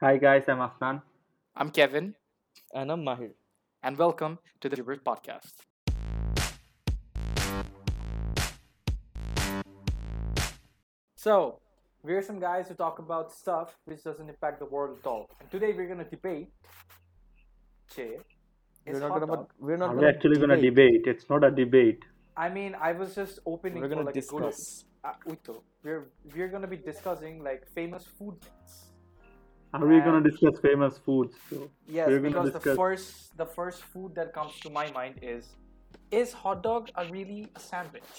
Hi guys, I'm Afnan. I'm Kevin, And I'm Mahir. and welcome to the Gibberish Podcast. So, we're some guys who talk about stuff which doesn't impact the world at all. And today we're going to debate. Che, We're not hot gonna. dog- We're not Are gonna actually gonna debate? It's not a debate. I mean, I was just opening We're gonna like a good. discuss. Uh, we're we're gonna be discussing like famous food myths. Are we gonna And- discuss famous foods? So, Yes, We're gonna because the discuss- first the first food that comes to my mind is is hot dog a really a sandwich?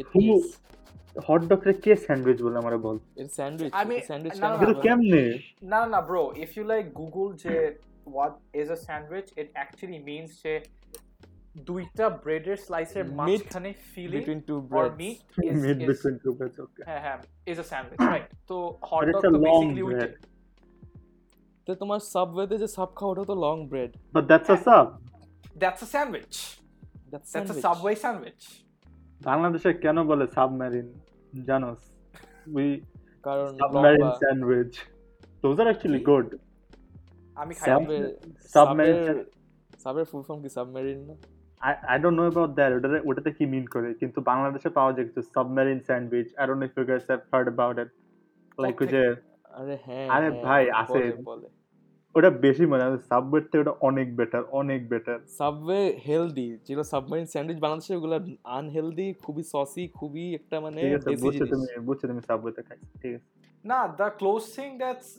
It Who- is. Hot dog রে কে sandwich বলে আমারে বল It's sandwich. I mean, sandwich no, no, কেন কিন্তু no. হবে? কেমনে No, no, no, bro. If you like Google যে what is a sandwich, it actually means যে দুইটা ব্রেডের স্লাইসের Meat মাঝখানে filling between two or breads. meat is, meat is between two breads okay হ্যাঁ হ্যাঁ is a sandwich, right? তো hot But dog it's a তো long basically ওইটাই। bread. তো তোমার সাবওয়েতে যে সাব খাও ওটা তো long bread but that's a sub That's a sandwich. That's That's a Subway sandwich. বাংলাদেশে কেন বলে সাবমেরিন জানোস উই কারণ সাবমেরিন লম্বা স্যান্ডউইচ দোজ আর অ্যাকচুয়ালি কি? গুড আমি খাই Sub- নাই। সাবের সাবমেরিন সাবের সাবের ফুল ফর্ম কি সাবমেরিন না I, I don't know about that. ওটাতে ওটাতে কি মিন করে? কিন্তু বাংলাদেশে পাওয়া যায় কিছু submarine sandwich I don't know if you guys have heard about it. Like ওই যে আরে হ্যাঁ আরে হ্যাঁ, ভাই, আছে। ওটা বেশি মজা সাবওয়ের থেকে ওটা অনেক বেটার অনেক বেটার সাবওয়ে হেলদি যেগুলো সাবমেরিন স্যান্ডউইচ বাংলাদেশে ওগুলো আনহেলদি খুবই সসি খুবই একটা মানে বুঝছ তুমি বুঝছ তুমি সাবওয়েতে খাই ঠিক আছে। না the close thing that's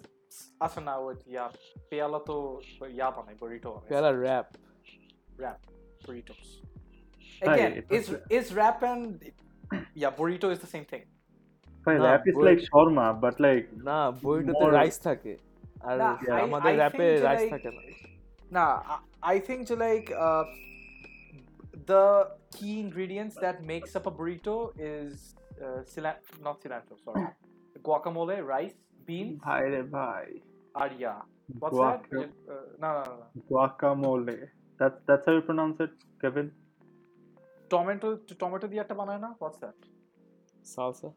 আচ্ছা না ওই ইয়া পেয়ালা তো ইয়া বানাই burrito বানায়। পেয়ালা wrap wrap burritos Hi, again it is was- is wrap and yeah burrito is the same thing ভাই না, র্যাপ ইজ বই- লাইক শর্মা বাট লাইক না বইটাতে More- রাইস থাকে আর না, I- আমাদের I র্যাপে think যে রাইস like- থাকে না nah I, I think to like uh, the key ingredients that makes up a burrito is uh, cilantro not cilantro sorry guacamole rice beans ভাই রে ভাই আর yeah what's Guac- that uh, no no no, no. guacamole that's that's how you pronounce it Kevin tomato tomato দিয়ে একটা বানায় না what's that salsa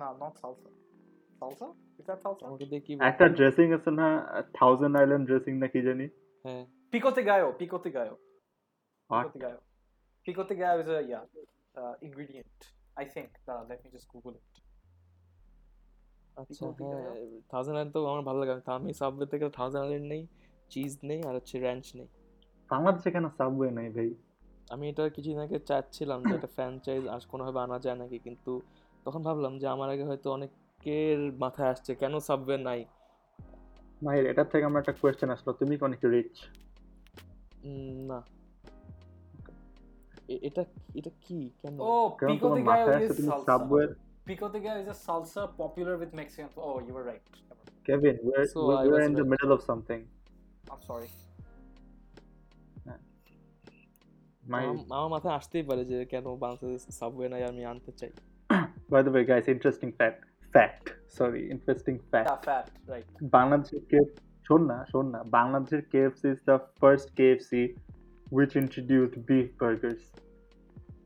no not salsa salsa is that salsa আমাকে দিয়ে কি একটা ড্রেসিং আছে না থাউজেন্ড আইল্যান্ড ড্রেসিং না কি জানি হ্যাঁ pico de gallo pico de gallo What? Pico de gallo. Pico de gallo is a yeah uh, ingredient. I think. Uh, let me just Google it. আচ্ছা Pico de হ্যাঁ gallo? Thousand island তো আমার ভালো লাগে তা আমি subway থেকে thousand island নেই চিজ নেই আর হচ্ছে র্যাঞ্চ নেই বাংলাদেশে কেন সাবওয়ে নাই ভাই আমি এটা কিছুদিন আগে চাচ্ছিলাম যে একটা ফ্র্যাঞ্চাইজ আজ কোনোভাবে আনা যায় নাকি কিন্তু তখন ভাবলাম যে আমার আগে হয়তো অনেকের মাথায় আসছে কেন সাবওয়ে নাই মাহির এটার থেকে আমার একটা কোয়েশ্চেন আসলো তুমি কি অনেক রিচ না এটা এটা কি কেন Oh, মাথায় is আসছে তুমি salsa. Subway gallo is a salsa popular with Mexican. Oh, you were right. Kevin we're So we're, I we're was in the right. middle of something I'm sorry. আমার মাথায় আসতেই পারে যে কেন বাংলাদেশে সাবওয়ে নাই আমি আনতে চাই by the way guys interesting fact fact sorry interesting fact. Yeah, fat. Right. বাংলাদেশের কে শোন না শোন না বাংলাদেশের KFC is the first KFC which introduced beef burgers.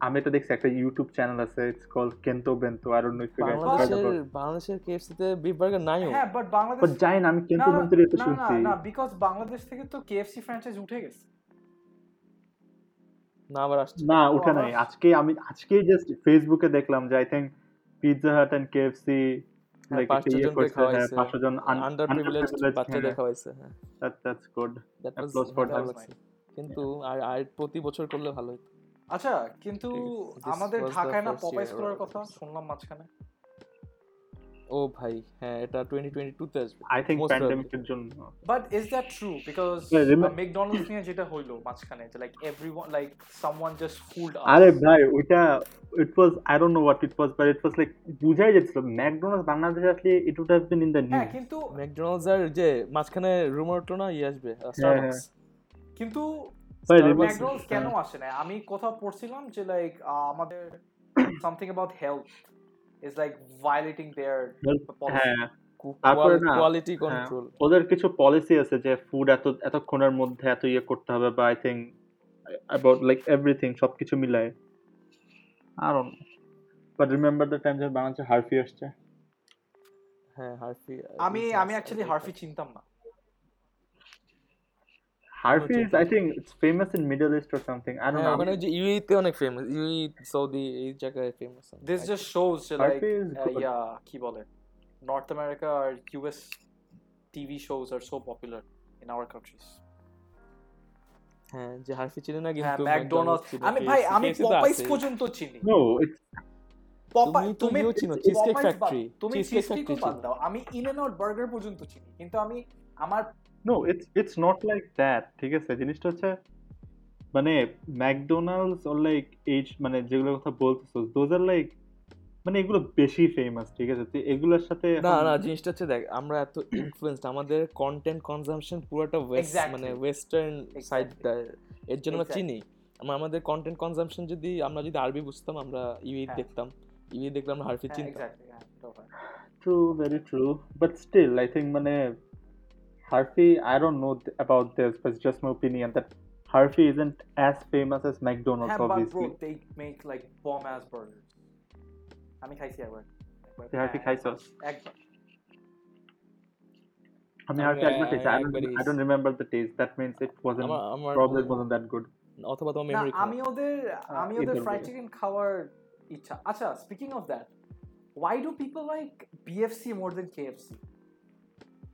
আমি এটা দেখছি একটা ইউটিউব চ্যানেল আছে it's called Kento Bento I don't know if you guys heard বাংলাদেশের বাংলাদেশের কেএফসিতে বিফ বার্গার নাইও হ্যাঁ বাট বাংলাদেশ বাট জানি না আমি না কেন্তো না বেন্তো এটা না, শুনছি। না বিকজ বাংলাদেশ থেকে তো কেএফসি ফ্র্যাঞ্চাইজ উঠে গেছে। না আবার আসছে। না ও, উঠে নাই। আজকে আমি আজকে জাস্ট ফেসবুকে দেখলাম যে I think Pizza Hut and KFC like পাঁচশো জন আন্ডার প্রিভিলেজ বাচ্চাদের খাওয়াইছে হ্যাঁ। দ্যাট দ্যাটস গুড কিন্তু আর আর প্রতি বছর করলে ভালো হতো আচ্ছা কিন্তু আমাদের was ঢাকায় না পপাইস খোলার কথা? শুনলাম মাঝখানে। ও ভাই হ্যাঁ এটা টোয়েন্টি টোয়েন্টি টুতে আসবে। I think. প্যান্ডেমিকের জন্য। But is that true because McDonald's নিয়ে যেটা হইল মাঝখানে যে like everyone like someone just fooled আরে ভাই ওইটা it was I don't know what it was but it was like বুঝাই যাচ্ছিল ম্যাকডোনাল্ডস বাংলাদেশে আসলে it would have been in the হ্যাঁ কিন্তু ম্যাকডোনাল্ডস আর যে মাঝখানে রুমার উঠল না ইয়ে আসবে স্টারবাকস কিন্তু ম্যাকডোনাল্ডস কেন আসে না আমি কোথাও পড়ছিলাম যে লাইক আমাদের something about health is like violating their হ্যাঁ তারপরে না, কোয়ালিটি হ্যাঁ, কন্ট্রোল ওদের কিছু পলিসি আছে যে ফুড এত এতক্ষণের মধ্যে এত ইয়ে করতে হবে বা I think about like everything সবকিছু মিলায়। আর বাট রিমেম্বার দ্য টাইম যখন বাংলাদেশে হারফি আসছে? হ্যাঁ হারফি আমি আমি অ্যাকচুয়ালি হারফি চিনতাম না। চিন্তা- think, it's famous in Middle East or something. I don't হ্যাঁ know. ওখানে যে ইউইতে অনেক ফেমাস ইউই সৌদি এই জায়গায় ফেমাস দিস জাস্ট শোজ যে লাইক. ইয়া কি বলে নর্থ আমেরিকা আর US TV shows R so popular in our countries হ্যাঁ যে হারফি চিনি না কিন্তু ম্যাকডোনাল্ডস আমি ভাই আমি পপাইস পর্যন্ত চিনি। No, it's পপাই তুমি চিনো, বাদ- Factory, তুমি Factory বাদ দাও। আমি ইন এন্ড আউট বার্গার পর্যন্ত চিনি কিন্তু আমি আমার no, it's it's not like that. ঠিক আছে জিনিসটা হচ্ছে মানে ম্যাকডোনাল্ডস অর লাইক এইচ মানে যেগুলোর কথা বলতেছো দোজ আর লাইক মানে এগুলো বেশি ফেমাস ঠিক আছে তো এগুলোর সাথে না না জিনিসটা হচ্ছে দেখ আমরা এত ইনফ্লুয়েন্সড আমাদের কন্টেন্ট কনজাম্পশন পুরোটা ওয়েস্ট মানে ওয়েস্টার্ন সাইড এর জন্য আমরা চিনি আমরা আমাদের কন্টেন্ট কনজাম্পশন যদি আমরা যদি আরবি বুঝতাম আমরা ইউই হ্যাঁ। দেখতাম ইউই দেখলে আমরা হারফি চিনতাম হ্যাঁ হয়। True, very true. But still, I think মানে Harfi, I don't know th- about this, but it's just my opinion that Harfi isn't as famous as McDonald's, হ্যাঁ but bro obviously. They make like bomb ass burgers আমি খাইছি একবার একবার। তুই Harfi হ্যাঁ, খাইছস? একবার I mean, আমি- Harfi admit it. আমি I don't, একবারই I don't remember the taste. That means it wasn't, আমার আমার probably it wasn't that good. অথবা তোমার না মেমরি আমি ওদের আমি ওদের either ফ্রাইড way. চিকেন খাওয়ার ইচ্ছা আচ্ছা speaking of that why do people like BFC more than KFC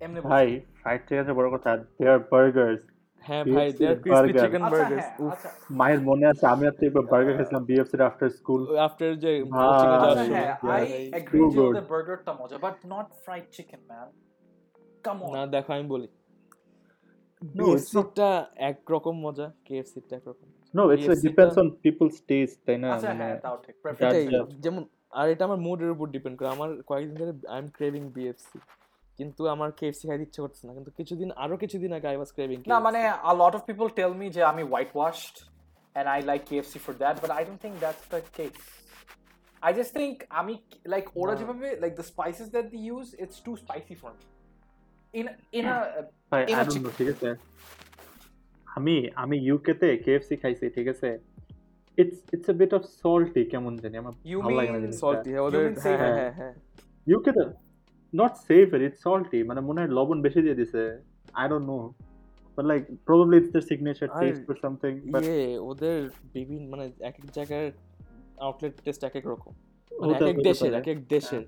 এমনি ভাই ফ্রাইড চিকেনের বড় কথা দেয়ার বার্গার্স হ্যাঁ ভাই দেয়ার ক্রিসপি চিকেন বার্গার আচ্ছা। মায়ের মনে আছে আমি আর তুই একবার বার্গার খেয়েছিলাম বিএফসির আফটার স্কুল আফটার যে ভাই। কোচিং এ যাওয়ার আচ্ছা, হ্যাঁ, যে good. বার্গারটা মজা but not fried chicken man come on না দেখো আমি বলি। No, it's not- বিএফসিটা একরকম মজা কেএফসিটা একরকম নো ইটস ডিপেন্ডস টা- অন পিপলস টেস্ট তাই না? আচ্ছা মানে হ্যাঁ তাও ঠিক যেমন আর এটা আমার মুডের উপর ডিপেন্ড করে। আমার কয়েকদিন ধরে আই এম ক্রেভিং বিএফসি কিন্তু আমার কেএফসি খাইতে ইচ্ছে করতেছে না কিন্তু কিছুদিন আরও কিছুদিন আগে আই ওয়াজ ক্রেভিং না মানে a lot of people tell me যে আমি white washed and I like KFC for that but I don't think that's the case I just think আমি like ওরা যেভাবে like the spices that they use it's too spicy for me in in a ভাই in I a don't ঠিক আছে আমি আমি UK তে KFC খাইছি ঠিক আছে it's it's a bit of salty কেমন জানি আমার You ভালো লাগে না সল্টি হ্যাঁ হ্যাঁ হ্যাঁ হ্যাঁ ইউকে তে নট সেভার ইটস সল্টি মানে মনে হয় লবণ বেশি দিয়ে দিছে। I don't know but like probably it's the signature taste or something but ইয়ে ওদের বিভিন্ন মানে এক এক জায়গার আউটলেট টেস্ট এক এক রকম। মানে এক এক দেশের এক এক দেশের।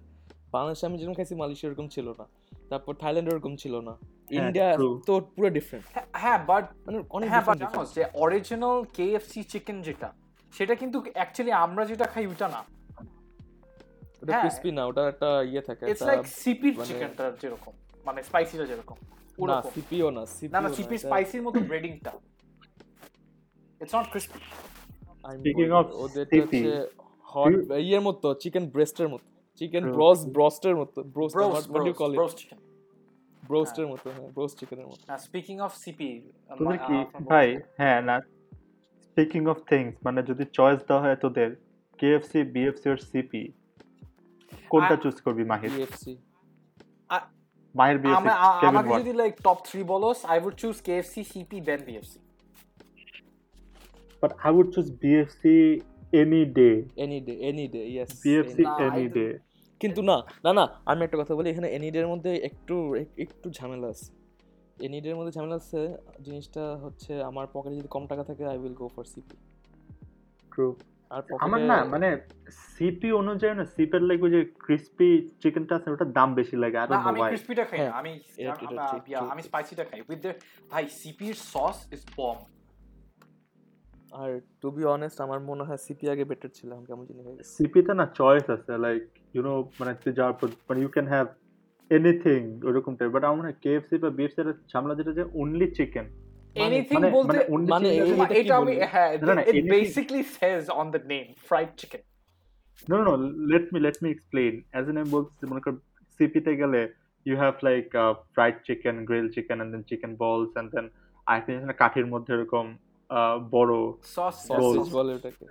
বাংলাদেশে আমি যেরকম খাইছি মালয়েশিয়া এরকম ছিল না। তারপর থাইল্যান্ড ওরকম ছিল না। ইন্ডিয়া তো পুরো ডিফারেন্ট হ্যাঁ বাট মানে অনেক হ্যাঁ বাট জানো যে অরিজিনাল কেএফসি চিকেন যেটা সেটা কিন্তু অ্যাকচুয়ালি আমরা যেটা খাই ওটা না। ওটা হ্যাঁ। ক্রিসপি না ওটা একটা ইয়ে থাকে ইটস লাইক সিপির মানে- চিকেনটা যেরকম মানে স্পাইসিটা যেরকম না সিপিও না না সিপিও না স্পাইসির মতো ব্রেডিংটা it's not crispy Speaking of ওদেরটা হচ্ছে হট ইয়ের মতো চিকেন ব্রেস্টের মতো চিকেন ব্রস ব্রস্টের মতো broast bros what do call it chicken ব্রোস্টের মতো হ্যাঁ ব্রোস্ট চিকেনের মতো। না স্পিকিং অফ সিপি তোদের কি ভাই হ্যাঁ না স্পিকিং অফ থিংস মানে যদি চয়েস দেওয়া হয় তোদের কেএফসি বিএফসি আর সিপি কোনটা চুজ করবি মাহির? বিএফসি মাহির বিএফসি আমাকে যদি like top 3 বলোস I would choose KFC CP then BFC but I would choose BFC any day any day any day yes BFC any day কিন্তু না না না আমি একটা কথা বলি এখানে এনিডের মধ্যে একটু একটু ঝামেলা আছে। এনিডের মধ্যে ঝামেলা আছে জিনিসটা হচ্ছে আমার পকেটে যদি কম টাকা থাকে I will go for CP true আমার না মানে সিপি অনুযায়ী না সিপের লাইক ওই যে ক্রিস্পি চিকেনটা আছে ওটার দাম বেশি লাগে নো আমি ক্রিসপিটা খাই আমি আমি স্পাইসিটা খাই উইথ দ্য ভাই সিপির সস ইজ বম আর টু বি অনেস্ট আমার মনে হয় সিপি আগে বেটার ছিল আমি কেমন জানি সিপিতে না চয়েস আছে লাইক ইউ নো মানে তুই যাওয়ার পর মানে ইউ ক্যান হ্যাভ এনিথিং ওরকম টাইপ বাট আমার মনে হয় কেএফসি বা বিএফসি এর ঝামেলা যেটা যে অনলি চিকেন anything মানে এটা আমি হ্যাঁ গেলে you have like fried chicken grill chicken and chicken balls and কাঠির মধ্যে এরকম বড় সস বলে এটাকে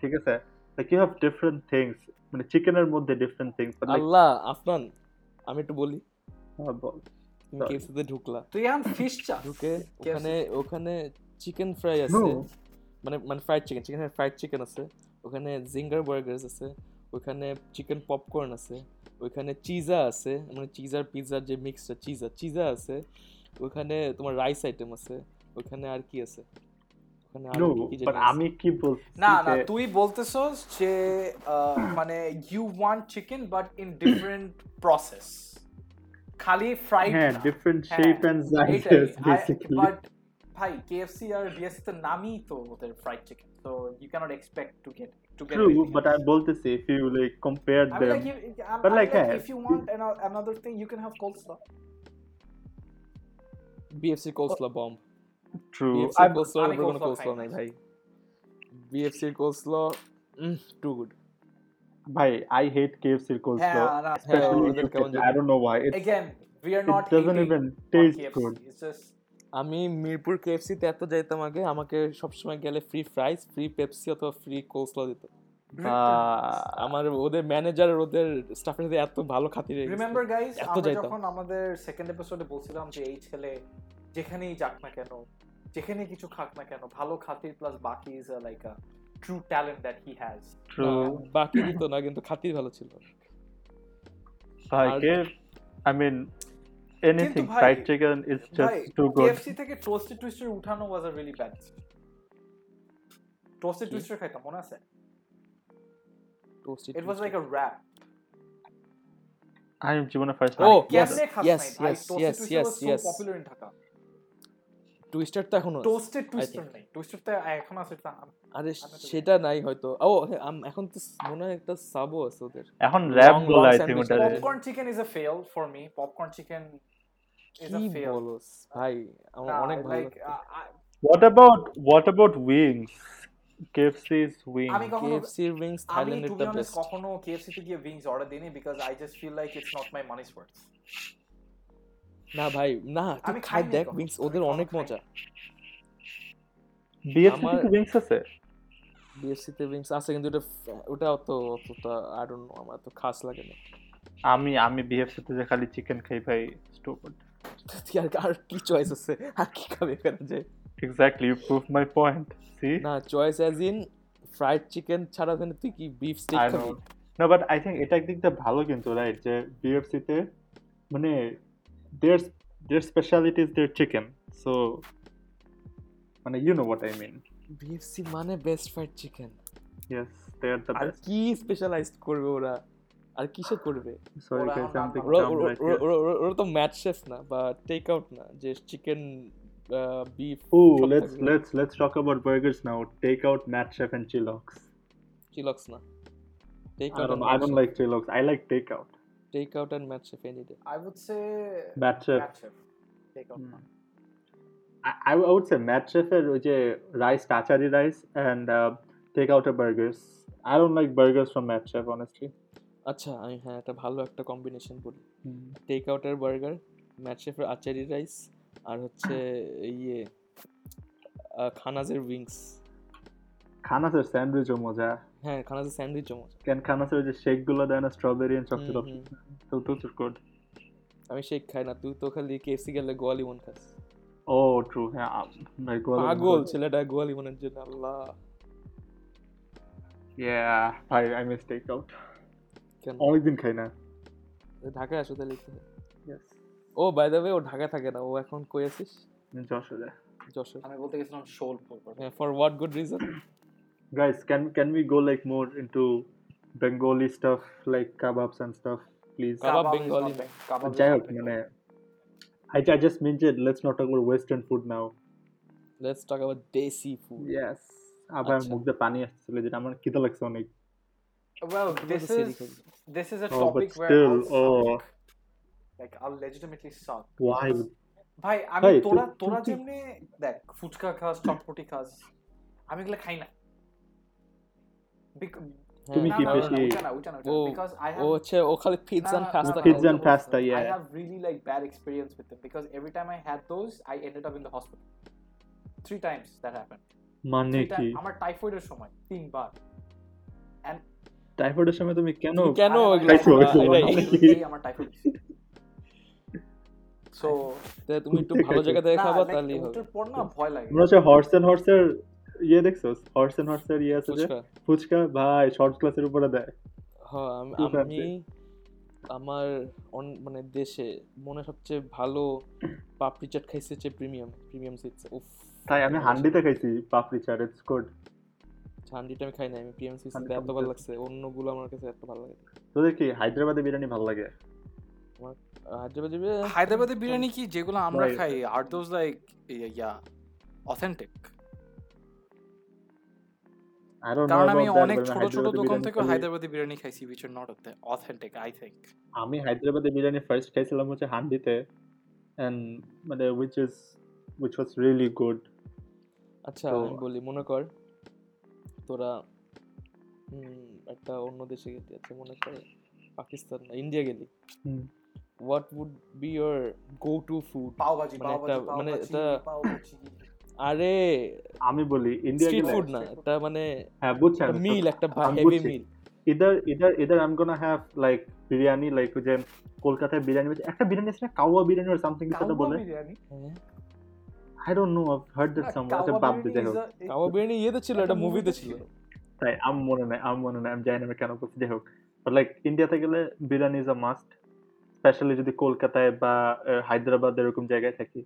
ঠিক আছে। লাইক ইউ ডিফারেন্ট থিংস মানে চিকেনের মধ্যে ডিফারেন্ট থিংস আল্লাহ আফনান আমি একটু বলি। হ্যাঁ বল। তুমি কেএফসিতে ঢুকলা। তুই এখন ফিশ চা ঢুকে ওখানে ওখানে চিকেন ফ্রাই আছে। মানে মানে fried chicken chicken fried chicken আছে। ওখানে জিঙ্গার বার্গার্স আছে। ওখানে চিকেন পপকর্ন আছে। ওখানে চিজা আছে। মানে চিজার পিৎজার যে মিক্সটা চিজা চিজা আছে। ওখানে তোমার রাইস আইটেম আছে। ওখানে আর কি আছে। আমি কি বলছি না না তুই বলতেছস যে আহ, মানে you want chicken but in different process খালি ফ্রাইড হ্যাঁ different হ্যাঁ, shape and sizes basically বাট ভাই কেএফসি আর বিএসসি তো নামই তো ওদের fried chicken so you can't expect to get to get true but I'm বলতেছি if you like compared I mean, them like, if, I'm, But I'm like, like, uh, if you want ano- another thing, you can have coleslaw. BFC coleslaw bomb true BFC I'm- coleslaw আমি কোনো coleslaw কোলসলা খাই নাই না। ভাই BFC coleslaw two good ভাই হ্যাঁ, জানি। I don't know why it's, Again, we are it not doesn't hating even on taste KFC. good It's just আমি মিরপুর কেএফসিতে এত যাইতাম আগে আমাকে সবসময় গেলে ফ্রি ফ্রাইস ফ্রি পেপসি অথবা ফ্রি কোলসলা দিত আমার ওদের ম্যানেজার ওদের স্টাফের সাথে এত ভালো খাতির রিমেম্বার গাইস এত আমরা যখন আমাদের সেকেন্ড এপিসোডে বলছিলাম যে এই ছেলে যেখানেই যাক না কেন যেখানে কিছু খাক না কেন ভালো খাতির প্লাস বাকি is like a true talent that he has true. বাকি দিত না কিন্তু খাতির ভালো ছিল। ভাই আর- KFC I mean anything ভাই- fried chicken is just ভাই too good. কেএফসি থেকে টোস্টেড টুইস্টার উঠানো was a really bad Toasted কি? টুইস্টার খাইতাম মনে আছে? Toasted it was like Twister. A wrap আমি জীবনে ফার্স্ট Oh, yes, কেমনে খাস yes, নাই ভাই yes, toasted yes, twister yes, was so yes. Popular in Dhaka twister তো এখনও টোস্টেড টুইস্টার. নেই টুইস্টার তো এখন আছে তা আরে সেটা নাই হয়তো ও হ্যাঁ, এখন তো মনে হয় একটা সাবও আছে ওদের এখন র্যাপ বলে আই sandwich ওটা করে। Popcorn chicken is a fail for me popcorn chicken is a কি ফেল বলস ভাই আমার অনেক ভালো। What about what about wings? KFC's wings. আমি কখনো কেএফসির উইংস আমি থাইল্যান্ডের টু বি দ্য কখনো কেএফসি তে গিয়ে উইংস অর্ডার দিইনি because I just feel like it's not my money's worth না ভাই না তুই আমি খাই দেখ উইংস ওদের অনেক মজা BFC আমার- থেকে আছে? বিএফসি তে উইংস আছে কিন্তু ওটা ওটা অত অতটা আই ডোন্ট নো আমার তো খাস লাগে না আমি আমি BFC তে যে খালি চিকেন খাই ভাই. তুই আর আর কি চয়েস আছে আর কি খাবে এখানে যে Exactly, you proved my point. See? না choice as in fried chicken ছাড়া ওখানে তুই কি বিফ স্টেক খাবি. No, but I think এটা একদিক দিয়ে ভালো কিন্তু রাইট যে BFC তে মানে their their speciality is their chicken. So মানে you know what I mean. BFC মানে best fried chicken Yes, they are the R best. কি স্পেশালাইজড করবে ওরা আর কিসে করবে Sorry ওরা guys, এখন I'm thinking ওরা dumb ওরা- right ওরা- here. ওরা- ওরা- ওরা তো ম্যাচ শেফ না বা টেক আউট না যে chicken beef Ooh, let's let's let's talk about burgers now. Take out Matt Chef and Chilox. Chillox না take I out don't know. I don't like Chilox. I like takeout. take out and Madchef any day I would say Matt Chef. Matt Chef. Take out. Hmm. I, I would say Matt Chef এর ওই যে rice tachari rice and uh, take out a burgers. I don't like burgers from Matt Chef honestly. আচ্ছা আমি হ্যাঁ একটা ভালো একটা combination বলি টেক আউটের বার্গার ম্যাচ শেফের আচারি রাইস আর হচ্ছে ইয়ে খানাজের উইংস খানাসের স্যান্ডউইচও মজা হ্যাঁ খানাজের স্যান্ডউইচ মজা কেন খানাসের যে শেকগুলো দেয় না স্ট্রবেরি এন্ড চকলেট হুম। তো তো গুড আমি শেক খাই না তুই তো খালি কেএফসি গেলে গোয়া লিমন খাস ও ট্রু হ্যাঁ লাইক পাগল ছেলেটা গোয়া লিমনের জন্য আল্লাহ ইয়া I I miss take out কেন অনেকদিন খাই না ঢাকায় আসো তাহলে একটু। ইয়েস ও বাই দ্য ওয়ে ও ঢাকা থাকে না ও এখন কই আছিস? যশোরে। যশোর। আমি বলতে গেছিলাম সোলপুর হ্যাঁ for what good reason guys can can we go like more into bengali stuff like kebabs and stuff? please Kebab is Bengali not না। bad. Kebab is যাই not হোক Bengali. মানে I, I just mentioned let's not talk about western food now let's talk about desi food yes আবার আচ্ছা। মুখ দিয়ে পানি আসছিল যেটা আমার খিদে লাগছে অনেক Well, What this about the is series? this is a Oh, but topic where still, I'll oh. suck. like I'll legitimately suck. why ভাই আমি ভাই, তোরা তুই- তোরা তুই- যেমনি দেখ ফুচকা খাস চটপটি খাস আমি এগুলো খাই না তুমি কি বেশি ও হচ্ছে ও খালি পিৎজা এন্ড পাস্তা না, Pizza না, and ওইটা pasta, বলছি না। I yeah. have really like bad experience with them because every time I had those, I ended up in the hospital. Three times that happened. মানে কি আমার টাইফয়েডের সময় তিনবার এন্ড টাইফয়েডের সময় তুমি কেন কেন খাইছো? মানে আমার টাইফয়েড সো তুমি একটু ভালো জায়গা দেখে খাবা তাহলেই হবে ওটার পর না ভয় লাগে তোমরা হচ্ছে হর্স এন্ড হর্সের ইয়ে দেখছ? হর্স এন্ড হর্সের ইয়ে আছে যে ফুচকা? ভাই শর্ট ক্লাসের উপরে দেয়। হ্যাঁ আমি আমার মানে দেশে মনে সবচেয়ে ভালো পাপড়ি চাট খাইছে হচ্ছে প্রিমিয়াম প্রিমিয়াম সিটস উফ তাই আমি হান্ডিতে খাইছি পাপড়ি চাট ইটস গুড হান্ডিটা আমি খাই না আমি প্রিমিয়াম সিটস এত ভালো। লাগছে অন্যগুলো আমার কাছে এত ভালো লাগে তোদের কি হায়দ্রাবাদে বিরিয়ানি ভালো লাগে? হায়দ্রাবাদি হায়দ্রাবাদি বিরিয়ানি কি যেগুলো আমরা খাই আর দোজ লাইক ইয়া অথেন্টিক কারণ আমি অনেক ছোট ছোট দোকান থেকে হায়দ্রাবাদি বিরিয়ানি খাইছি which are not authentic I think. আমি হায়দ্রাবাদে বিরিয়ানি ফার্স্ট খাইছিলাম হচ্ছে হান্ডিতে এন্ড মানে which is which was really good আচ্ছা আমি বলি মনে কর তোরা একটা অন্য দেশে গেলি আচ্ছা মনে কর পাকিস্তান না ইন্ডিয়া গেলি। হুম। What would be your go to food pav bhaji মানে মানে এটা- পাও ভাজি আরে আমি বলি ইন্ডিয়া স্ট্রিট ফুড না এটা মানে হ্যাঁ বুঝছি মিল একটা heavy. Meal either either either I'm gonna have like biryani like যে কলকাতায় বিরিয়ানি একটা বিরিয়ানি আছে না? কাওয়া বিরিয়ানি or something কিছু একটা বলে। Biryani I don't know I've heard that না, somewhere কাওয়া আচ্ছা বাদ দে যাই হোক। কাওয়া বিরিয়ানি ইয়েতে ছিল একটা এটা মুভিতে ছিল। তাই আম মনে নাই আম মনে নাই আমি জানি না কেন করছি যাই হোক। বাট লাইক ইন্ডিয়াতে গেলে biryani is a must specially যদি কলকাতায় বা হায়দ্রাবাদ এরকম জায়গায় থাকি।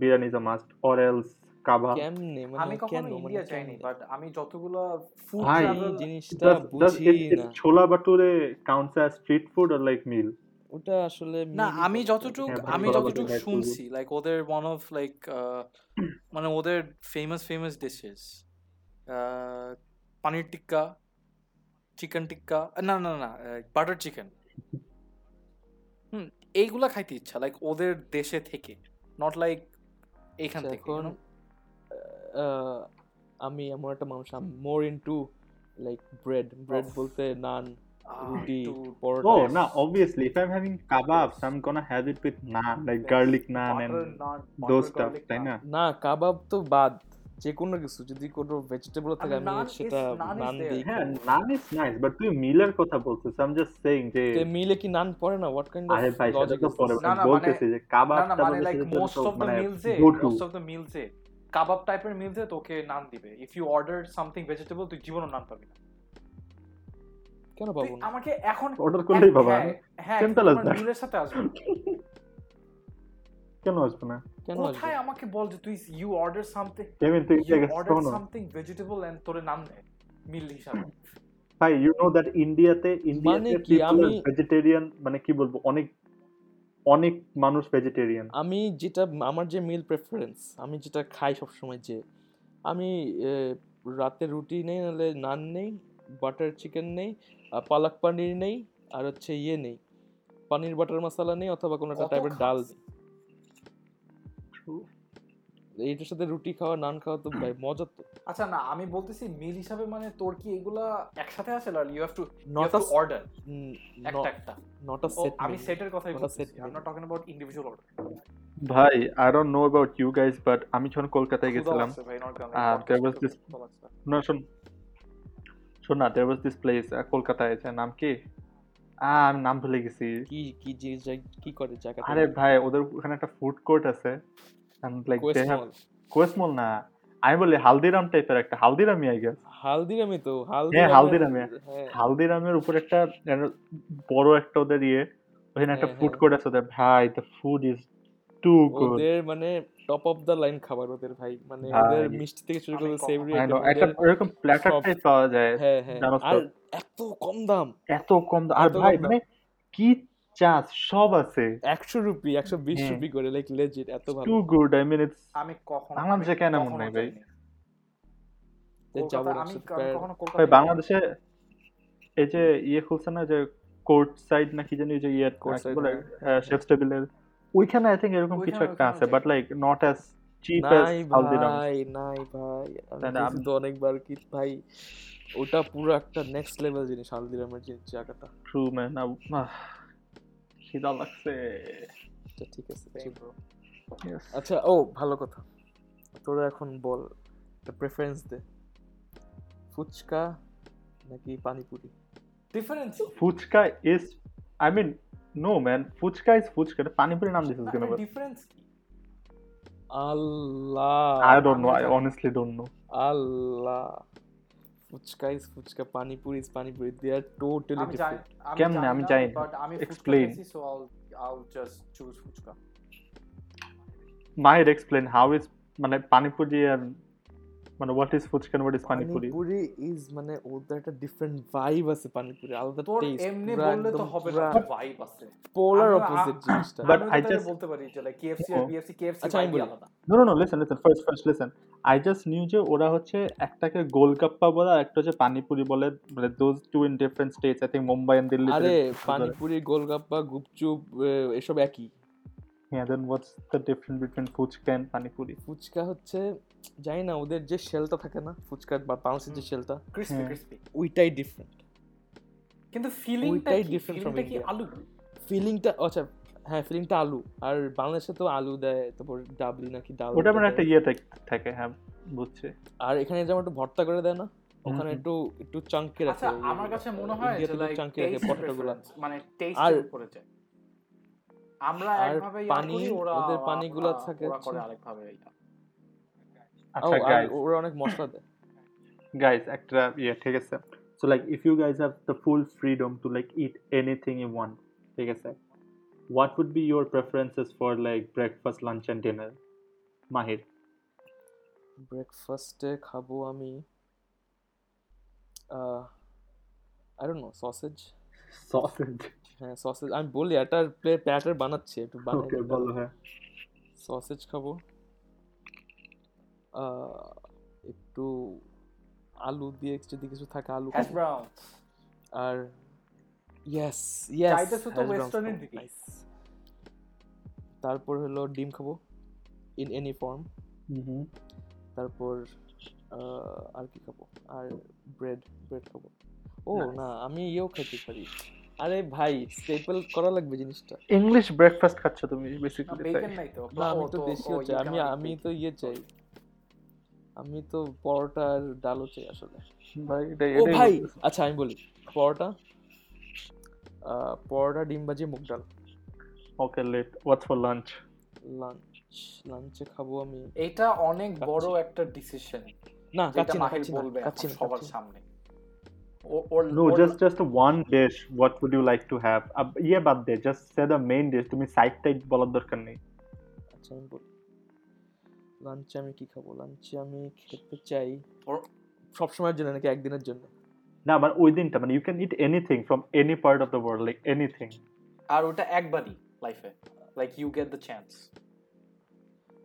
Biryani is a must or else kebab. কেমনে? মানে আমি কখনো কেন? মানে ইন্ডিয়া যাইনি বাট আমি যতগুলো ফুড ট্রাভেল জিনিসটা বুঝি না। Chole বাটুরে counts as street food or like meal? ওটা আসলে না আমি। যতটুক হ্যাঁ, আমি যতটুক শুনছি লাইক ওদের ওয়ান অফ লাইক মানে ওদের ফেমাস ফেমাস ডিশেস পানির টিক্কা চিকেন টিক্কা না না না বাটার চিকেন হুম এইগুলা খাইতে ইচ্ছা লাইক ওদের দেশে থেকে। নট লাইক এইখান আচ্ছা, থেকে এখন আমি এমন একটা মানুষ আম more into like bread bread বলতে নান Ah, রুটি পরোটা ও না obviously. If I'm having kebabs, I'm gonna have it with naan, like Yes. garlic naan butter and naan, those stuff, তাই না? না কাবাব তো বাদ যে কোনো কিছু যদি কোনো ভেজিটেবল থাকে আমি সেটা নান দিই হ্যাঁ, is nice, but তুই মিলের কথা বলছিস। I'm just saying যে মিলে কি নান পড়ে না হোয়াট কাইন্ড অফ আরে ভাই সেটা তো পরে না, না, বলতেছি যে কাবাব না মানে লাইক মোস্ট অফ দ্য মানে মিলসে to। মোস্ট অফ দ্য মিলসে কাবাব টাইপের মিলসে তোকে নান দিবে if you order something vegetable তুই জীবনও নান পাবি না কেন পাবো না আমাকে এখন অর্ডার করলেই বাবা হ্যাঁ, হ্যাঁ. মিলের সাথে আসবে কেন আসবে না? কেন কোথায় আমাকে বল যে তুই ইউ অর্ডার সামথিং তুই অর্ডার সামথিং ভেজিটেবল এন্ড তোরে নাম মিল হিসাবে। ভাই ইউ নো দ্যাট ইন্ডিয়াতে ইন্ডিয়াতে মানে কি, আমি- ভেজিটেরিয়ান মানে কি বলব অনেক অনেক মানুষ ভেজিটেরিয়ান আমি যেটা আমার যে মিল প্রেফারেন্স আমি যেটা খাই সবসময় যে আমি রাতে রুটি নেই নাহলে নান নেই বাটার চিকেন নেই আর পালক পানির নেই আর হচ্ছে ইয়ে নেই। পানির বাটার মশলা নেই অথবা কোনো একটা টাইপের ডাল নেই। এইটার সাথে রুটি খাওয়া নান খাওয়া তো ভাই মজা তো। আচ্ছা না আমি বলতেছি মিল হিসাবে মানে তোর কি এগুলা একসাথে আসে আর you have to not a order একটা একটা। নট আ সেট আমি সেটের কথাই set I am not talking about individual order ভাই I don't know about you guys but আমি যখন কলকাতায় গেছিলাম Uh, there was this- না শোন। শোন না দেয়ার ওয়াজ দিস প্লেস কলকাতায় আছে নাম কি? আমি নাম ভুলে গেছি। কি কি জিনিস কি করে জায়গাটা? আরে ভাই ওদের ওখানে একটা ফুড কোর্ট আছে। দে কোয়েসমল না আমি বলি হালদিরাম টাইপের একটা হালদিরামি আই গেস হালদিরামি তো হ্যাঁ, হালদিরামে। হ্যাঁ। হালদিরামের উপর একটা বড় একটা ওদের ইয়ে ওখানে একটা হ্যাঁ, ফুড হ্যাঁ। কোর্ট আছে ওদের। ভাই the food is too good ওদের মানে টপ অফ দ্য লাইন খাবার ওদের ভাই মানে ওদের মিষ্টি থেকে শুরু করে সেভরি একটা এরকম প্ল্যাটার টাইপ পাওয়া যায় হ্যাঁ হ্যাঁ। আর এত কম দাম। এত কম দাম। আর কম ভাই দাম। মানে কি চাস সব আছে। একশো রুপি একশো বিশ হ্যাঁ। রুপি করে লাইক লেজিট এত ভালো। Too good I mean it's আমি কখনো বাংলাদেশে কেন এমন কখনো নাই ভাই? ভাই বাংলাদেশে এই যে ইয়ে খুলছে না যে কোর্ট সাইড নাকি জানি যে ইয়ে Court কি বলে হ্যাঁ। শেফ টেবিলের ওইখানে আই থিঙ্ক এরকম কিছু একটা আছে but like not as cheap as নাই হালদিরাম ভাই নাই ভাই। আমি তো অনেকবার কি ভাই ওটা পুরো একটা নেক্সট লেভেল জিনিস হালদিরামের যে জায়গাটা ট্রু ম্যান খিদা লাগছে। আচ্ছা ঠিক আছে. আচ্ছা ও ভালো কথা। তোরা এখন বল প্রেফারেন্স দে। ফুচকা নাকি panipuri? Difference. Fuchka is I mean no man fuchka is fuchka panipuri নাম দিছিস কেন difference কি? Allah I don't know I honestly don't know Allah. Fuchka is fuchka panipuri is panipuri they are totally আমি জানি different আমি কেমনে? জানি আমি না, জানি না। but আমি ফুচকা Explain. খেয়েছি, so I'll I'll just choose fuchka. Might explain how is মানে পানিপুরি আর মানে what is fuchka what is panipuri? Panipuri is মানে ওদের একটা ডিফারেন্ট ভাইব আছে পানিপুরি আলাদা তোর টেস্ট এমনি বললে তো হবে না ভাইব আছে। পোলার অপোজিট জিনিসটা। I তোকে just- বলতে পারি যে like KFC আর আচ্ছা, আমি বলি। আলাদা। No no no listen listen first first listen I just knew যে ওরা হচ্ছে একটাকে গোলগাপ্পা বলে আর একটা হচ্ছে পানিপুরি বলে মানে those two in different states I think Mumbai and Delhi আরে পানিপুরি গোলগাপ্পা গুপচুপ এসব একই। হ্যাঁ then what's the difference between fuchka and panipuri fuchka হচ্ছে জানি না ওদের যে শেলটা থাকে না ফুচকার বা পাউন্সের যে শেলটা Crispy, হ্যাঁ। ওইটাই ডিফারেন্ট কিন্তু ফিলিংটা ওইটাই কি different from ফিলিংটা কি আলু? ফিলিংটা আচ্ছা হ্যাঁ ফিলিংটা আলু। আর বাংলাদেশে তো আলু দেয় তারপর ডাবলি নাকি ডাল ওটা মানে একটা ইয়ে থাকে হ্যাঁ বুঝছে। আর এখানে যেমন একটু ভর্তা করে দেয় না ওখানে একটু একটু চাঙ্কি রাখে আচ্ছা আমার কাছে মনে হয় যে like চাঙ্কি রাখে taste পটেটো গুলা মানে উপরে যায়। আমরা একভাবে পানি, ওদের পানিগুলা থাকে করে আরেকভাবে আচ্ছা গাইস ওরা অনেক মশলা দেয় guys একটা ইয়ে ঠিক আছে so like if you guys have the full freedom to like eat anything you want ঠিক আছে what would be your preferences for like breakfast lunch and dinner mahir ব্রেকফাস্টে খাব আমি I don't know sausage sausage. হ্যাঁ sausage আমি বলি একটা প্যাটার বানাচ্ছি একটু বানাই বলো হ্যাঁ। সসেজ খাব। আহ, একটু আলু দিয়ে যদি কিছু থাকে আলু খাব। browns। আর ইয়েস ইয়েস চাইতেছো তো এর দিকে। তারপর হলো ডিম খাব ইন এনি ফর্ম mm-hmm. তারপর আহ, আর কি খাব? আর ব্রেড ব্রেড খাব। ও না আমি ইয়েও খেতে পারি। আরে ভাই স্টেপল করা লাগবে জিনিসটা। English breakfast খাচ্ছ তুমি বেসিক্যালি bacon নাই তো। না আমি তো দেশি হচ্ছে আমি আমি তো ইয়ে চাই। আমি তো পরোটা আর ডালও চাই আসলে। ভাই ও ভাই আচ্ছা আমি বলি পরোটা আহ, পরোটা ডিম ভাজি মুগ ডাল। Okay late. What's for lunch? Lunch লাঞ্চে খাব আমি। এটা অনেক বড় একটা ডিসিশন না কাচ্ছি না বলবে সবার সামনে। ও- ওর no or- just just one dish what would you like to have? Uh, বাদ দে just say the main dish তুমি সাইড টাইড বলার দরকার নেই আচ্ছা আমি বলি লাঞ্চে আমি কি খাব? লাঞ্চে আমি খেতে চাই। সব সময়ের জন্য নাকি একদিনের জন্য? না মানে ওই দিনটা মানে you can eat anything from any part of the world like anything আর ওটা একবারই লাইফে like you get the chance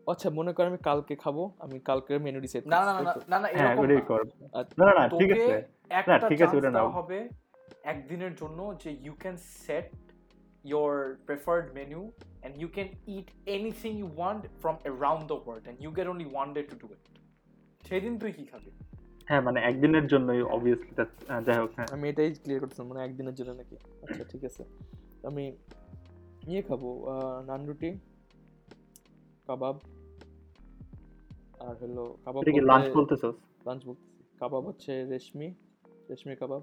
আচ্ছা মনে কর আমি কালকে খাব আমি কালকের মেনু ডিসাইড না না না না, না না হ্যাঁ এরকম না। আচ্ছা। না না না ঠিক আছে। একটা ঠিক আছে, ওটা নাও। হবে একদিনের জন্য যে you can set your preferred menu and you can eat anything you want from around the world and you get only one day to do it. সেদিন তুই কি খাবি? হ্যাঁ মানে একদিনের জন্যই অবভিয়াসলি যাই হোক হ্যাঁ। আমি এটাই ক্লিয়ার করতেছিলাম মানে একদিনের জন্য নাকি? আচ্ছা ঠিক আছে। আমি ইয়ে খাব আহ, নান রুটি কাবাব আর হলো কাবাব এটা কি লাঞ্চ বলতেছস? লাঞ্চ বলতেছি। কাবাব হচ্ছে reshmi reshmi kebab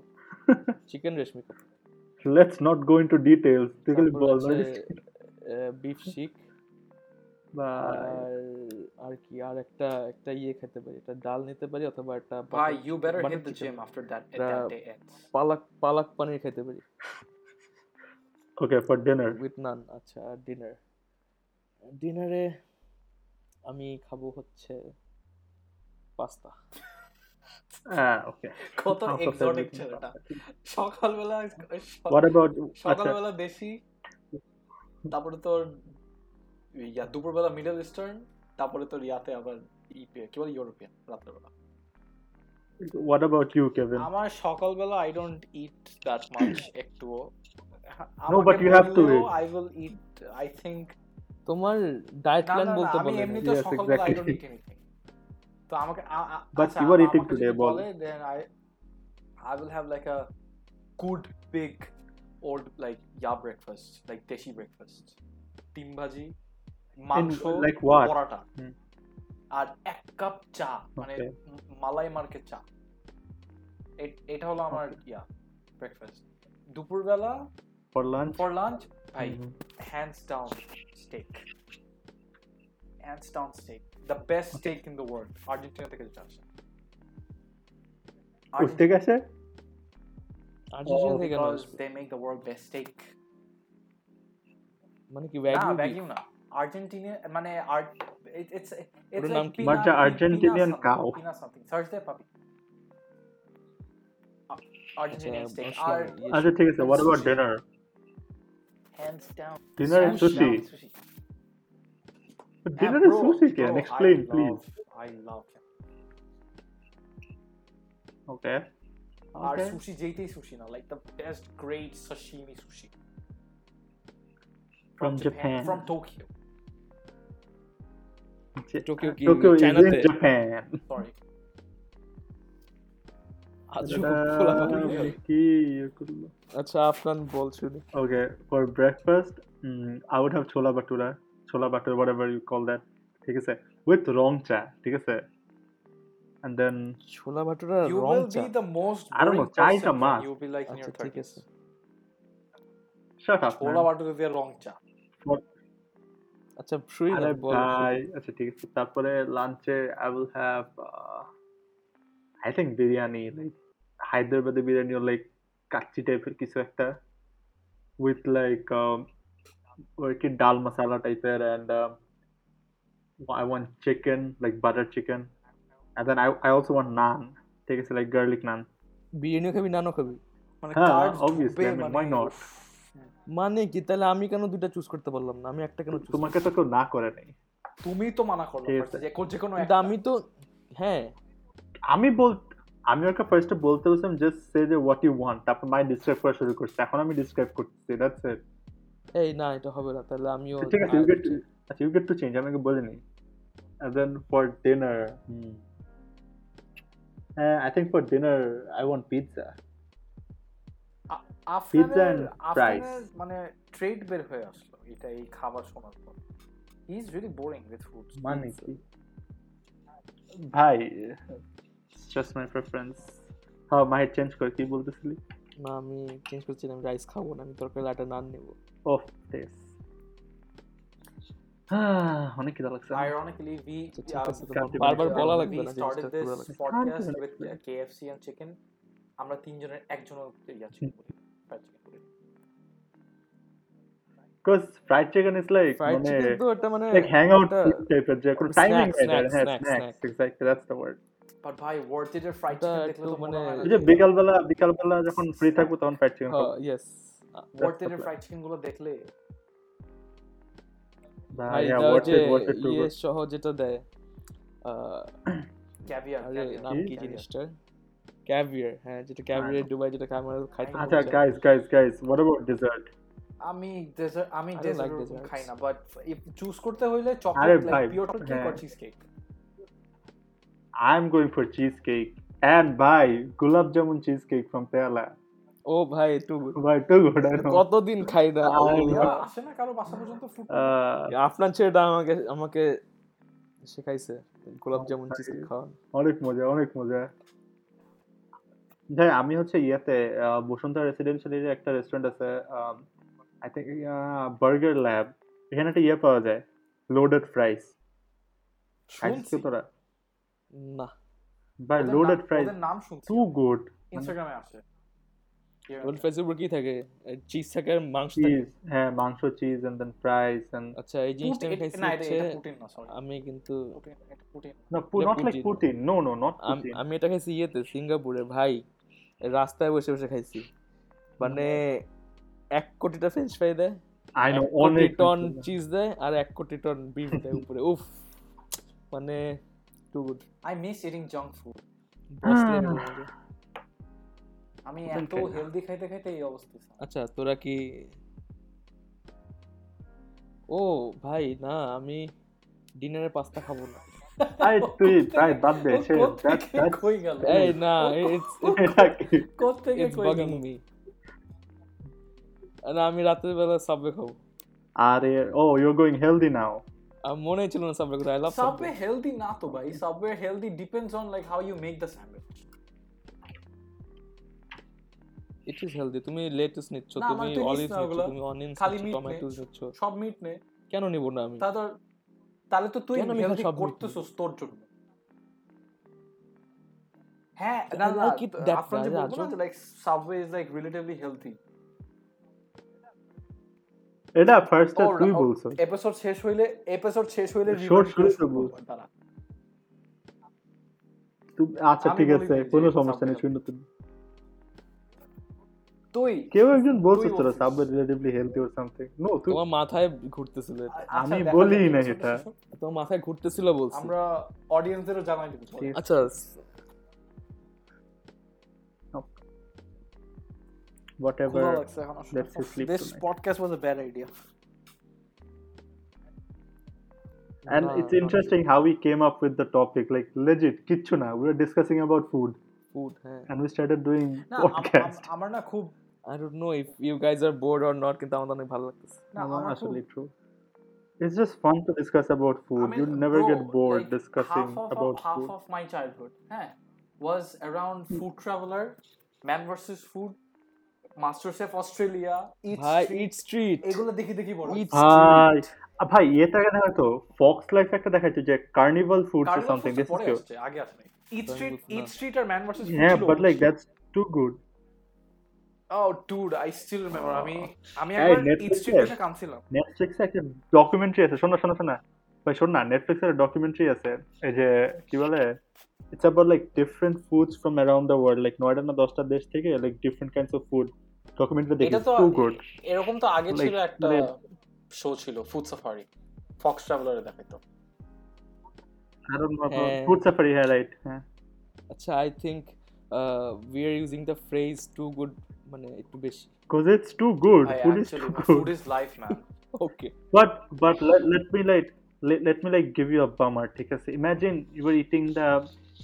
chicken reshmi kebab. Let's not go into details তুই খালি তারপর বল হচ্ছে বিফ শিক বা আর আর কি আর একটা একটা ইয়ে খেতে পারি একটা ডাল নিতে পারি অথবা একটা ভাই butter you chicken- better butter hit the chicken, gym after that একটা that day ends পালাক পালাক পানির খেতে পারি। Okay for dinner with naan আচ্ছা আর ডিনার ডিনারে আমি খাব হচ্ছে পাস্তা। হ্যাঁ ওকে কত এক্সোটিক ছেলেটা। সকালবেলা অ্যাবাউট আচ্ছা। সকালবেলা দেশি তারপরে তোর ইয়া দুপুরবেলা মিডল ইস্টার্ন তারপরে তোর ইয়াতে আবার কি বলে? ইউরোপিয়ান রাত্রেবেলা। হোয়াট অ্যাবাউট ইউ কেভিন আমার সকালবেলা I don't eat that much একটুও। But you have to eat. I will eat I think তোমার ডায়েট প্ল্যান বলতে আমি বলে এমনিতেও Yes, সকালবেলা আই ডোন্ট. ইট এনিথিং তো আমাকে আ- আ- আমা- eating আমাকে today, যদি বল। then I I will have like a good big old like ya breakfast, like deshi breakfast. ডিম ভাজি মাংস like what? পরাটা আর এক কাপ চা মানে মালাই মার্কেট চা এটা হলো আমার ইয়া ব্রেকফাস্ট দুপুরবেলা ফর লাঞ্চ ফর লাঞ্চ ভাই Mhm. hands down steak hands down steak the best steak in the world Argentina থেকে যেটা আসে কোথ থেকে আসে? আর্জেন্টিনা থেকে কেন because আসবে? they make the world best steak মানে কি না wagyu beef? ভ্যাকিউম না আর্জেন্টিনা মানে আর্ট it's it's ওটার like নাম কি? pina- But the pi- Argentinian pina cow. something, pina something search there পাবি আর্জেন্টিনিয়ান আচ্ছা, steak বসলাম, আর ইয়ে আচ্ছা ঠিক আছে what about Sushi. Hands down. Dinner and sushi. sushi. But dinner and sushi, Can explain, I please. I love him. Okay. Our sushi, JT sushi, now like the best, great sashimi sushi from, from Japan. Japan, from Tokyo. Tokyo, Tokyo is in Japan. Sorry. আচ্ছা আপনার ঠিক আছে? With রং চা ঠিক আছে? And then ছোলা আচ্ছা ঠিক আছে। তারপরে লাঞ্চে I will I think biryani like হায়দ্রাবাদের বিরিয়ানি লাইক কাচ্চি টাইপের কিছু একটা উইথ লাইক ওই কি ডাল মশালা টাইপের and I want chicken like butter chicken and then I also want naan ঠিক আছে লাইক গার্লিক নান বিরিয়ানিও খাবি নানও খাবি? মানে, মানে, মানে কি? তাহলে আমি কেন দুটা চুজ করতে পারলাম না? আমি একটা কেন তোমাকে তো কেউ না করে নাই। তুমি তো মানা যে কোনো একটা। আমি তো হ্যাঁ। আমি বল আমি ওকে ফার্স্টে বলতে বলছিলাম জাস্ট সে যে হোয়াট ইউ ওয়ান্ট তারপর মাই ডিসক্রাইব করা শুরু করছে। এখন আমি ডিসক্রাইব করতেছি দ্যাটস ইট এই না এটা হবে না তাহলে আমিও ঠিক আছে ইউ গেট আচ্ছা ইউ গেট টু চেঞ্জ আমি ওকে বলিনি and then for dinner hmm. uh, I think for dinner I want pizza. আফগানের and fries. মানে ট্রেড বের হয়ে আসলো এটা এই খাবার শোনার পর। He is really boring with food মানে ভাই জাস্ট মাই প্রেফারেন্স হ্যাঁ মাহির চেঞ্জ করে কি বলতেছিলি না আমি চেঞ্জ করছি না আমি রাইস খাব না আমি তরকারি লাটা নান নেব ওহ টেস অনেক খিদা লাগছে Ironically, we আচ্ছা, ঠিক আছে, uh, তোমার Can't বারবার even- বলা we লাগবে না started জিনিসটা this পুরো লাগবে। podcast Can't even with explain. uh, KFC and chicken. আমরা তিনজনের একজনও ইয়া চিকেন করি fried chicken করি। Because fried chicken is like fried মানে চিকেন তো এটা মানে লাইক হ্যাং আউট একটা- ফুড টাইপের যে কোনো snacks, টাইমিং snacks, হ্যাঁ snacks, snacks snacks. Exactly that's the word But ভাই it এর fried এটা দেখলে তো মনে মানে- হয় যে বিকালবেলা বিকালবেলা যখন ফ্রি থাকব তখন ফ্রাইড চিকেন হ্যাঁ ইয়েস it এর the fried গুলো দেখলে। ভাই হোয়াট যে ইজ হোয়াট ইয়ে সহ যেটা দেয় caviar, নাম কি? caviar. জিনিসটা ক্যাভিয়ার হ্যাঁ যেটা ক্যাভিয়ার দুবাই যেটা আমার খাইতে আচ্ছা guys guys guys what about dessert আমি ডেজার্ট আমি ডেজার্ট খাই না বাট ইফ চুজ করতে হইলে chocolate like pure cake. Or cheese cake I am going for cheese cake and ভাই gulab jamun cheese cake from পেয়ালা ও ভাই টু ভাই টু গুড কতদিন খাই না? I আসে না কারও বাসা পর্যন্ত ফুড আফনান ছেলেটা আমাকে আমাকে শেখাইছে গোলাপ জামুন চিজ খাওয়ান। অনেক মজা অনেক মজা। ভাই আমি হচ্ছে ইয়াতে আহ, বসুন্ধরা রেসিডেন্সিয়াল একটা রেস্টুরেন্ট আছে আই থিঙ্ক বার্গার ল্যাব এখানে একটা ইয়ে পাওয়া যায় লোডেড ফ্রাইস খাইছিস তোরা? না। ভাই লোডেড নাম- ফ্রাইস ওদের নাম শুনছি টু গুড ইনস্টাগ্রামে আসে ফ্রাইসের উপর কি থাকে? চিজ থাকে আর মাংস থাকে? হ্যাঁ মাংস cheese and then fries and আচ্ছা এই জিনিসটা আমি খাইছি না হচ্ছে পুটিন না আমি কিন্তু পুটিন পুটিন এটা not like Putin. Putin no no not um- এটা খাইছি ইয়েতে সিঙ্গাপুরে। ভাই রাস্তায় বসে বসে খাইছি। মানে এক কোটিটা ফ্রেঞ্চ ফ্রাই দেয় I know এক কোটি অনেক টন চিজ দেয়। আর এক কোটি টন বিফ দেয় উপরে। উফ মানে too good I miss eating junk food boss Ah. level এর। আমি এত হেলদি খাইতে খাইতে এই অবস্থা আচ্ছা তোরা কি ও ভাই না আমি ডিনারে পাস্তা খাব না। আই তুই তাই বাদ দে সে কোত্থেকে কই গেল? এই না ইটস এটা কি? কোত্থেকে ইটস কই গেল? বাগিং মি না আমি রাতের বেলা সাবওয়ে খাব। আরে ও ইউ গোইং হেলদি নাও মনে ছিল না সাবওয়ে খাব আই লাভ সাবওয়ে হেলদি না তো ভাই Subway healthy depends on like how you make the sandwich it is healthy তুমি লেটুস নিচ্ছ তুমি মানে অলিভ নিচ্ছ তুমি অনিয়ন টমেটোস নিচ্ছ সব মিট নে। কেন নিব না আমি? তা তোর তাহলে তো তুই হেলদি করতেছস তোর জন্য। হ্যাঁ না না আপনার যে বলব না like Subway is like relatively healthy এটা ফার্স্টে তুই বলছো এপিসোড শেষ হইলে এপিসোড শেষ হইলে revert করে শুরু। করব, তুই আচ্ছা ঠিক আছে কোনো সমস্যা নেই Subway শুনো তুমি। তুই কেউ একজন বলছো তুই তোরা বলছিস। Subway relatively healthy or something no তুই তোমার মাথায় ঘুরতেছিল আচ্ছা, আমি বলি না এটা। তোমার মাথায় ঘুরতেছিল বলছি। আমরা অডিয়েন্সদেরও জানাই দিব। আচ্ছা whatever ক্ষুধা লাগছে এখন আসলে। let's just sleep This tonight. podcast was a bad idea. and না, it's না, interesting how we came up with the topic like legit কিচ্ছু না we were discussing about food food হ্যাঁ and we started doing না আম- podcast আম- আমার না খুব I don't know if you guys are bored or not কিন্তু আমার অনেক ভালো লাগতেছে না No, আমার খুব actually true it's just fun to discuss about food I mean, you never bro, get bored like, discussing half of, about half food of my childhood হ্যাঁ was around food traveler man versus food master chef australia eat ভাই street eat street এগুলো দেখি দেখি বড় Eat ভাই দেখা তো Fox life একটা দেখাচ্ছে যে কার্নিভাল পরে your আসছে, আগে আসে Food eat না। street আর man versus food yeah ছিল but like অবশ্যই। that's too good oh dude i still remember. আমি আমি একবার street এ? দেখে নেটফ্লিক্সে একটা ডকুমেন্টারি আছে শোনো শোনো শোনা ভাই শোন না নেটফ্লিক্সে একটা ডকুমেন্টারি আছে এই যে কি বলে? It's about like different foods from around the world like নয়টা না দশটা দেশ থেকে like different kinds of food documentary দেখি এটা গুড এরকম তো আগে ছিল একটা মানে- শো ছিল ফুড সাফারি ফক্স ট্রাভেলারে দেখাইতো হ্যাঁ। ফুড সাফারি হ্যাঁ রাইট হ্যাঁ আচ্ছা I think we are using the phrase too good মানে একটু বেশি cuz it's too good I food is too good food is life man okay but but let, let me like let, let me like give you a bummer ঠিক আছে imagine you were eating the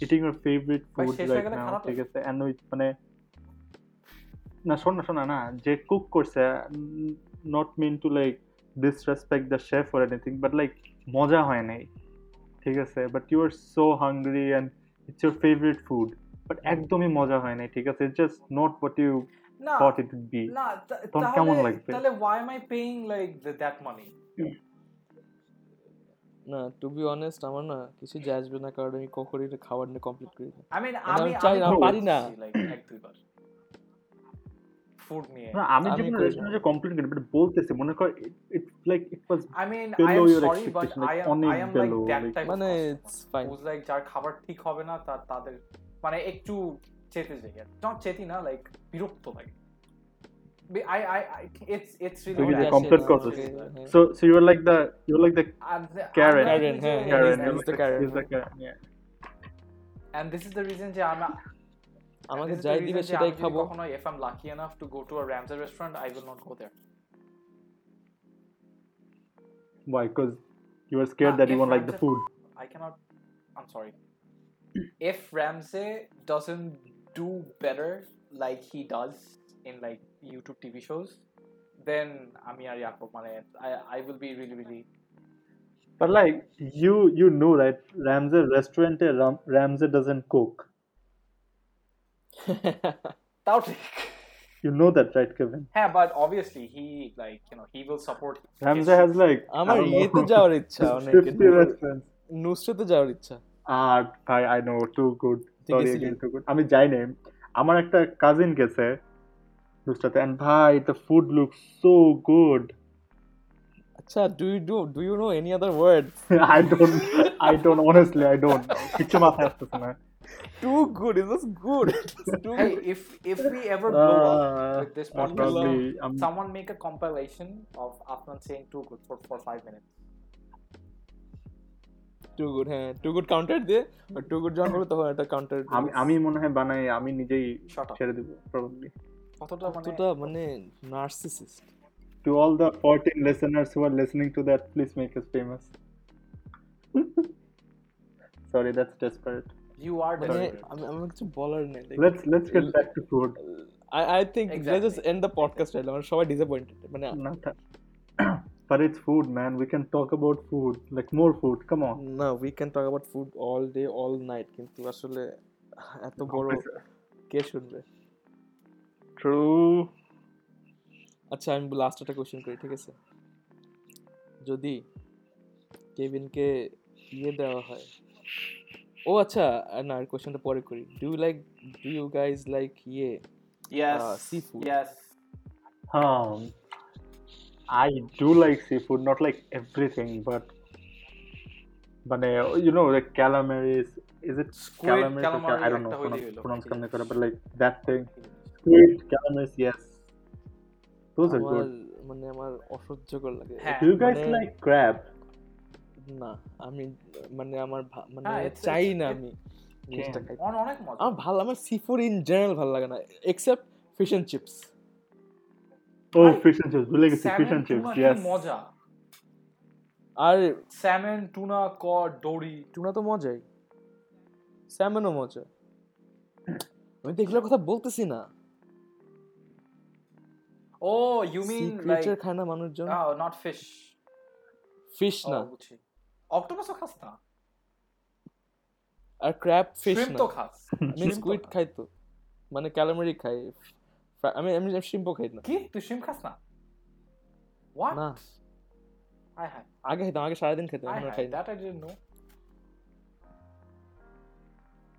eating your favorite food right now ঠিক আছে and ওই মানে না শোন না শোন না যে কুক করছে not mean to like disrespect the chef for anything but like মজা হয় নাই ঠিক আছে? But you are so hungry and it's your favourite food but একদমই মজা হয় নাই ঠিক আছে? Just not but you thought it be তখন কেমন লাগবে? তাহলে why um I paying like that money না টু বি অনেস্ট আমার না কিছু যাজবে না কারণ আমি কখনই খাবার নিয়ে কমপ্লিট করি আই মিন আমি চাই পারি না। লাইক এক দুই বার ফুড নিয়ে না আমি আমি যেকোনো করি না। রেস্টুরেন্টে কমপ্লেন করি বাট বলতেছি মনে কর it's like it was I mean I below am your sorry but expectation, like, I am অনেক I am like below, that like- type মানে of it's fine who's like যার খাবার ঠিক হবে না তার তাদের মানে একটু চেতে যাই নট চেতি না লাইক বিরক্ত লাগে Be- I I I it's it's really তুই কি যে bad. complain করছিস? হ্যাঁ। so so you were like the you were like the And the- Karen. I'm like Karen, যে- হ্যাঁ, Karen he's you were the like Karen, he's the Karen yeah and this is the reason যে আমি আমাকে this is the যাই reason দিবে যে সেটাই আমি যদি খাবো কখনো if I'm lucky enough to go to a Ramsay restaurant I will not go there why because you were scared Nah, that you if won't like the Ramsay- food I cannot. I'm sorry. if Ramsey doesn't do better like he does in like YouTube TV shows, then আমি আর ইয়াকো মানে I I will be really really but like you you know right Ramsay restaurant Ram, Ramsay doesn't cook তাও ঠিক you know that right Kevin? হ্যাঁ but obviously he like you know he will support his has like আমার ইয়েতে যাওয়ার ইচ্ছা অনেক 50 restaurants নুসরাতে যাওয়ার ইচ্ছা। আর ভাই I know too good sorry গেছিলি? টু গুড আমি যাই নাই। আমার একটা কাজিন গেছে নুসরাতে এন্ড ভাই the food look so good আচ্ছা do you do do you know any other word I don't, I don't, honestly, I don't. কিছু মাথায় আসতেছে না। Too good is just good too hey if if we ever blow up Uh, with this most podcast probably, I'm- someone make a compilation of Afnan saying too good for for five minutes too good হ্যাঁ too good counter দিয়ে two good যখন করবে তখন একটা counter আমি আমি মনে হয় বানাই আমি নিজেই shut up ছেড়ে দেবো প্রবাবলি কতটা মানে কতটা মানে narcissist to all the 14 listeners who are listening to that please make us famous sorry, that's desperate. You are মানে desperate. আমি আমার কিছু বলার নেই like, Let's let's get back to food. I I think let's just end the podcast right now. সবাই disappointed. মানে but it's food, man. We can talk about food, like more food. Come on. না we can talk about food all day all night কিন্তু আসলে এত বড় কে শুনবে True. আচ্ছা আমি লাস্ট একটা কোশ্চেন করি ঠিক আছে যদি কেভিনকে ইয়ে দেওয়া হয় ও আচ্ছা না কোশ্চেনটা পরে করি do like do you guys like ইয়ে Yes. uh, seafood. Yes. Um, I do like seafood, not like everything, but but uh, you know, like calamaris. Is it Squid, calamaris? or cal- calamari I don't know pronounce করতে পারে, but like that thing. Squid, calamaris, yes. Those are good. মানে আমার অসহ্যকর লাগে হ্যাঁ, Do you guys মানে- like crab? না আমি মানে আমার মানে হ্যাঁ, চাই না আমি জিনিসটা Can. খাই অন- অনেক মজা। আমার ভালো আমার সি ফুড ইন জেনারেল ভালো লাগে না except fish and chips I- fish and chips. We like fish Salmon, and chips. tuna কি Yes. মজা। আর Salmon, tuna, cod, dory. Tuna তো মজাই স্যামনও মজা আমি তো এগুলোর কথা বলতেছি না Oh, you sea mean like creature খায় না মানুষজন not fish. ফিশ না বুঝছি। Octopus ও খাস না? আর ক্র্যাব ফিশ না তো খাস। আমি স্কুইড খাই তো মানে ক্যালামারি খাই আমি আমি শ্রিম্পও খাই না কি? তুই shrimp খাস না? What? না I had. আগে খাইতাম আগে সারাদিন খেতাম এখন খাই না That I didn't know.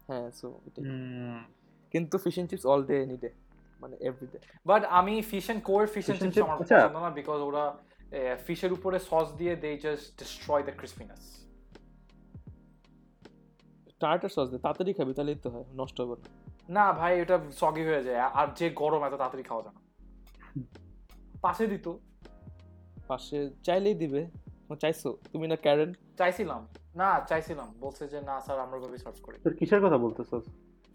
হ্যাঁ সো. কিন্তু fish and chips all day any day মানে এভরিডে বাট আমি fish and co fish and Fish and chips chips, আমার আচ্ছা। পছন্দ না বিকজ ওরা ফিশের উপরে সস দিয়ে they just destroy the crispiness tartar sauce দে তাড়াতাড়ি খাবি তাহলেই তো হয় নষ্ট হবে না। ভাই এটা সগি হয়ে যায় আর যে গরম এত তাড়াতাড়ি খাওয়া যায় না। পাশে দিত। পাশে চাইলেই দিবে ও, চাইছো? তুমি না ক্যারেন চাইছিলাম। না চাইছিলাম। বলছে যে না স্যার আমরা ভাবে সার্ভ করি তোর কিসের কথা বলতেছস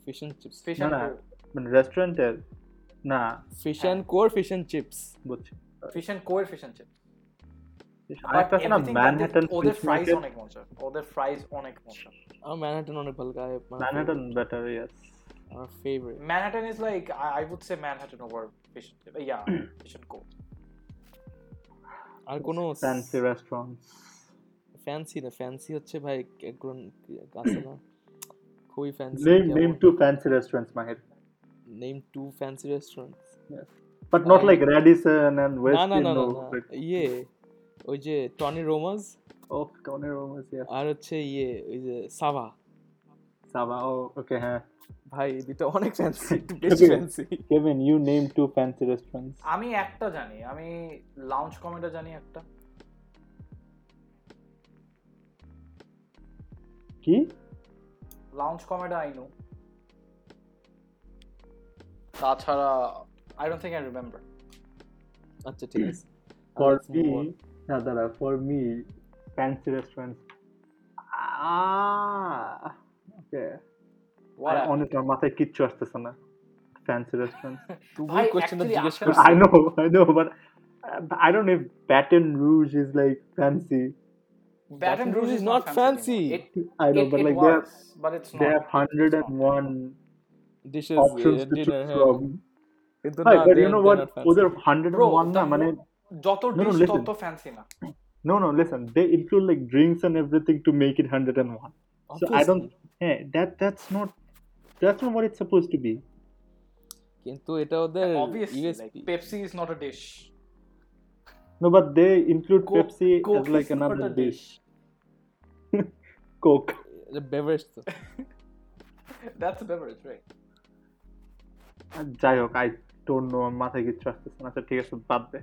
fish and chips fish and মানে রেস্টুরেন্টের না। Fish. And co fish and chips বুঝছি। Fish and co fish and chips আরেকটা আছে না ম্যানহাটন ওদের ফিশ ফ্রাইজ মার্কেট অনেক মজা ওদের ফ্রাইজ অনেক মজা আমার ম্যানহাটন অনেক ভালো লাগে ম্যানহাটন বেটার ইয়েস আমার favourite Manhattan is like I would say Manhattan over fish yeah fish and co আর কোনো ফ্যান্সি রেস্টুরেন্টস ফ্যান্সি না ফ্যান্সি হচ্ছে ভাই একজন আছে না খুবই fancy Name name two fancy restaurants, Mahir. Name two fancy restaurants But not I- like Radisson and না Westin. না না না no. না Like, ইয়ে ওই যে Tony Roma's oh, Tony Romas, yes. আর হচ্ছে ইয়ে ওই যে Sava Sava. Oh, okay. Huh. ভাই দুটো অনেক ফ্যান্সি একটু বেশি fancy Kevin, you name two fancy restaurants. আমি একটা জানি আমি লাউঞ্জ কমেডা জানি একটা কি লাউঞ্জ কমেডা আই নো তাছাড়া I don't think I remember আচ্ছা ঠিক আছে For Let's move on. me, no, Dada, for me, fancy restaurants. Ah, okay. What I happened? honestly, আমার মাথায় কিচ্ছু আসতেছে না fancy restaurants. তুমি ভাই, কোশ্চেনটা actually জিজ্ঞেস আসলে- করছ I know, I know, but uh, I don't know if Baton Rouge is like fancy. Baton Rouge is not fancy. It, I know, it, but it like they have, was, but it's they not. have hundred and one dishes options to dinner choose হ্যাঁ from. কিন্তু Hi, না but they you are- know they're what? not fancy. ওদের hundred Bro, and one the না মানে mo- যত No, no, dish listen. তত fancy না no no listen they include like drinks and everything to make it hundred and one. So I don't. Obviously. Hey, that that's not that's not what it's supposed to be. কিন্তু এটা ওদের obviously like USP Pepsi is not a dish No, but they include Coke- Pepsi Coke as like is not another a dish. Coke. Beverage তো that's a beverage right আর যাই হোক I don't no আমার মাথায় কিচ্ছু আসতেছে না আচ্ছা ঠিক আছে বাদ দে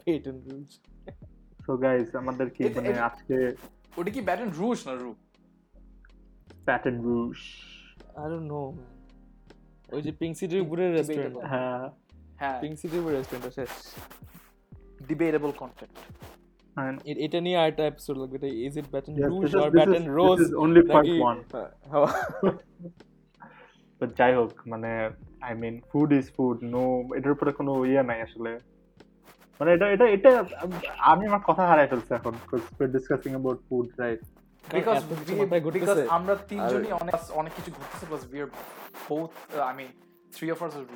Baton Rouge so guys আমাদের কি মানে আজকে ওটা কি ব্যাটন রুজ না রু প্যাটার্ন রুশ আই ডোন্ট নো ওই যে পিঙ্ক সিটির উপরে রেস্টুরেন্ট Debatable. হ্যাঁ। হ্যাঁ। পিঙ্ক সিটির উপরে রেস্টুরেন্ট শেষ। ডিবেটেবল কন্টেন্ট এটা নিয়ে আরেকটা এপিসোড লাগবে এটা is it Baton or this, Baton is, Rouge one. হাওয়া But যাই হোক মানে I mean food is food no এটার উপরে কোনো ইয়ে নাই আসলে। মানে এটা এটা এটা আমি আমার কথা হারাই ফেলছি এখন ডিসকাসিং অ্যাবাউট ফুড রাইট। আমরা তিনজনই অনেক অনেক কিছু ঘুরতেছে plus we are both uh, I mean three of us are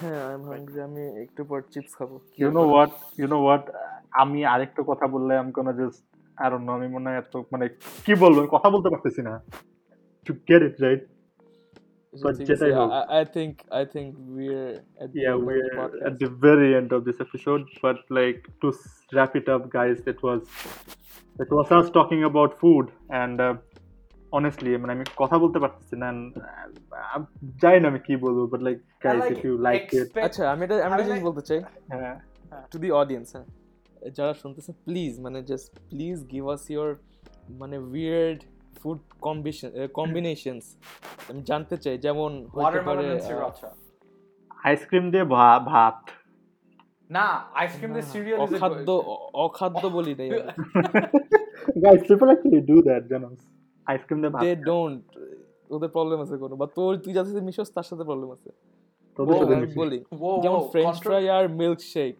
হ্যাঁ আই এম হাংরি আমি একটু পর চিপস খাব। You know what you know what আমি আরেকটা কথা বললে আমি কোনো জাস্ট আই ডোন্ট নো আমি মনে হয় এত মানে কি বলব কথা বলতে পারতেছি না। To get it right But যেটাই হোক। I think I think we are at yeah we're at the very end of this episode but like to s- wrap it up guys it was it was us talking about food and uh, honestly I mean আমি কথা বলতে পারতেছি না and, uh, আমি জানি না আমি কি বলবো but like guys like, if you liked it expect- আচ্ছা আমি এটা আমি I একটা জিনিস like- বলতে চাই হ্যাঁ টু দি অডিয়েন্স হ্যাঁ যারা শুনতেছে প্লিজ মানে just please give us your মানে উইয়ার্ড food combination combinations আমি জানতে চাই যেমন. আইসক্রিম দিয়ে ভা- ভাত। Nah, ice cream the cereal is a অখাদ্য অখাদ্য বলি নাই guys people actually do that জানো। আইসক্রিম দিয়ে ভাত দে ডোন্ট ওদের প্রবলেম আছে কোনো। বা তোর তুই যাতে মিশোস তার সাথে প্রবলেম আছে। তোদের সাথে আমি বলি যেমন ফ্রেঞ্চ ফ্রাই আর মিল্ক শেক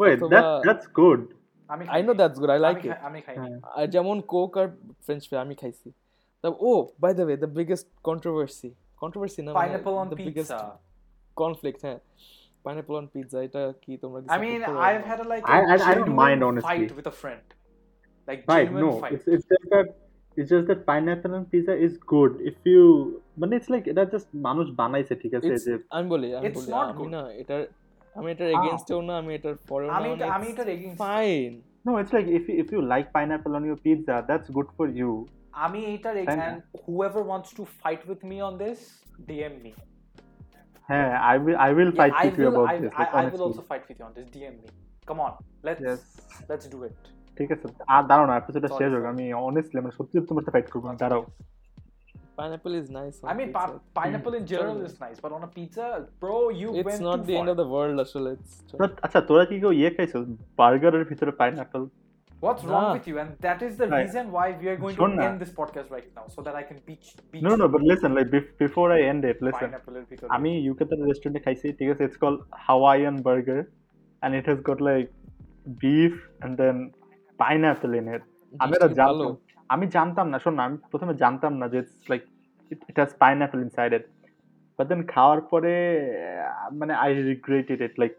wait that অথবা- that's good আমি I know that's good I like আমি ইট খাই- আমি খাই হ্যাঁ। আর যেমন কোক আর ফ্রেঞ্চ ফ্রাই আমি খাইছি তা ও by the way the biggest controversy controversy না pineapple on the biggest pizza. Conflict হ্যাঁ পাইনাপল অন পিৎজা এটা কি তোমরা I mean, I've had a like I- a I- I don't genuine mind, honestly. fight with a friend. Like Right, genuine no, fight. it's, it's just that it's just that pineapple on pizza is good if you মানে it's like এটা just মানুষ বানাইছে ঠিক আছে It's- যে আমি বলি আমি It's বলি not আমি good. না এটার আমি এটার Ah. এগেইনস্টেও না আমি এটার পরেও না আমি আমি এটার against- fine no it's like if you, if you like pineapple on your pizza that's good for you আমি এটার তাই না? and whoever wants to fight with me on this, DM হ্যাঁ I will I will Yeah, fight I with you will, about I, this I, like, I will honestly. also fight with you on this. DM. Come on, let's yes do it. ঠিক আছে আর দাঁড়াও না এপিসোডটা শেষ হোক আমি honestly মানে সত্যি তোমার সাথে ফাইট করব না, দাঁড়াও Pineapple is nice I mean, pa- pineapple in general Sorry. is nice, but on a pizza, bro, you it's went not too the end far. Of the world আসলে it's But, আচ্ছা তোরা কি কেউ ইয়ে খাইছো বার্গারের ভিতরে pineapple What's wrong Nah. with you? And that is the Right. reason why we are going Shona. to end this podcast right now, so that I can beach beach no no but listen like bef- before I end it listen pineapple এর ভিতরে। আমি ইউকেতে রেস্টুরেন্টে খাইছি ঠিক আছে it's call Hawaiian burger and it has got like beef and then pineapple in it আমি এটা জিনিসটা ভালো। জানতাম আমি জানতাম না শোন না আমি প্রথমে জানতাম না যে it's like it has pineapple inside it but then খাওয়ার পরে মানে I regretted it like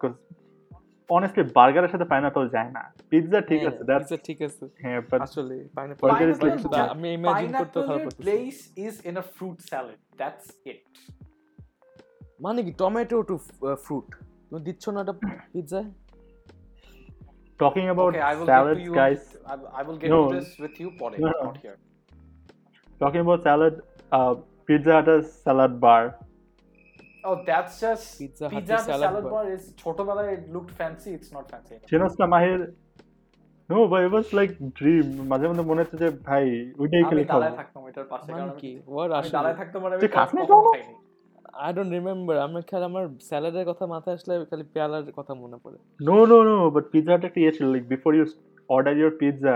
honestly বার্গারের সাথে পাইনাপল যায় না। পিৎজা ঠিক হ্যাঁ, আছে দ্যাটস pizza ঠিক আছে। হ্যাঁ বাট আসলে Pineapple like- ju- আমি ইমাজিন করতে খারাপ করতেছি। place is in a fruit salad. That's it. মানে কি টমেটো টু ফ্রুট তুমি দিচ্ছ না এটা পিৎজায় talking about Okay, I will salads you. guys I, will get No. this with you, Pore, No, no. not here. talking about salad uh, pizza hut has salad bar Oh, that's just Pizza pizza Hut salad salad bar. bar is ছোটবেলায় it looked fancy. It's not fancy. anymore. চিনোস না by it was like dream মাঝে মধ্যে মনে হচ্ছে যে ভাই ওইটাই আমি খেলে খাব দাঁড়ায় থাকতাম ওইটার পাশে মানে কারণ কি আমি- আমি আসলে দাঁড়ায় থাকতাম মানে আমি খাস না। আই ডোন্ট রিমেম্বার আমার খেয়াল আমার স্যালাডের কথা মাথায় আসলে খালি পেয়ালার কথা মনে পড়ে No, no, no. But Pizza Hut একটা ইয়ে ছিল like before you order your pizza,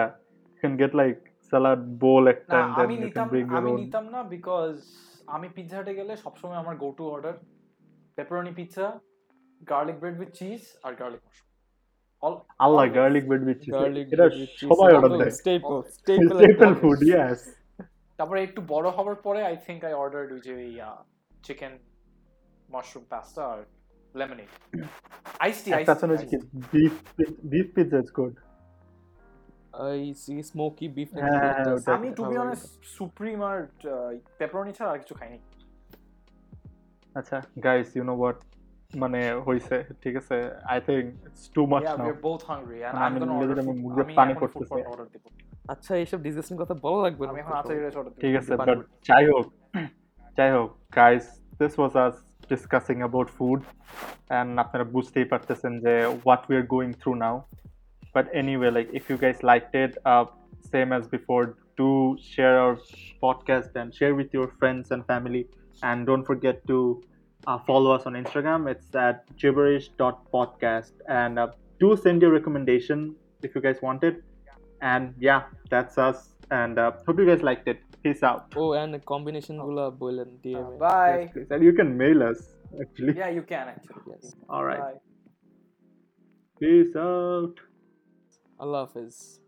you can get like salad bowl একটা না আমি নিতাম আমি নিতাম না বিকজ আমি পিৎজা হাটে গেলে সবসময় আমার go to order pepperoni pizza garlic bread with cheese R garlic mushroom আল্লাহ always. garlic bread with cheese. Garlic এটা সবাই অর্ডার দেয় স্টেপল staple food yes তারপরে একটু বড় হওয়ার পরে আই থিংক আই অর্ডার ওই যে চিকেন মাশরুম পাস্তা আর লেমনেড আইস টি আইস একটা আছে না যে beef beef pizza is good I see smoky beef হ্যাঁ, হ্যাঁ, ওটা। আমি টু বি অনেস্ট সুপ্রিম আর পেপারনি ছাড়া আর কিছু খাইনি আচ্ছা guys you know what মানে হইছে ঠিক আছে I think it's too much Yeah, now we're both hungry and মানে I'm আমি gonna নিজেদের order আমি food. মুখ আমি পানি পড়তেছে। আচ্ছা এইসব ডিসকাশন কথা ভালো লাগবে আমি না এখন আচার order দেব। ঠিক আছে বাট। যাই হোক যাই হোক guys this was us discussing about food and আপনারা বুঝতেই পারতেছেন যে what we are going through now but anyway like if you guys like it same as before do share our podcast and share with your friends and family and don't forget to uh, follow us on Instagram. It's at gibberish.podcast. And uh, do send your recommendation if you guys want it. And yeah, that's us. and uh, hope you guys liked it. Peace out. Oh, and the combination oh. gula oh. boil and DM. Uh, bye. Yes. And you can mail us actually. Yeah, you can actually. Yes. All right. Bye. Peace out. Allah Hafiz.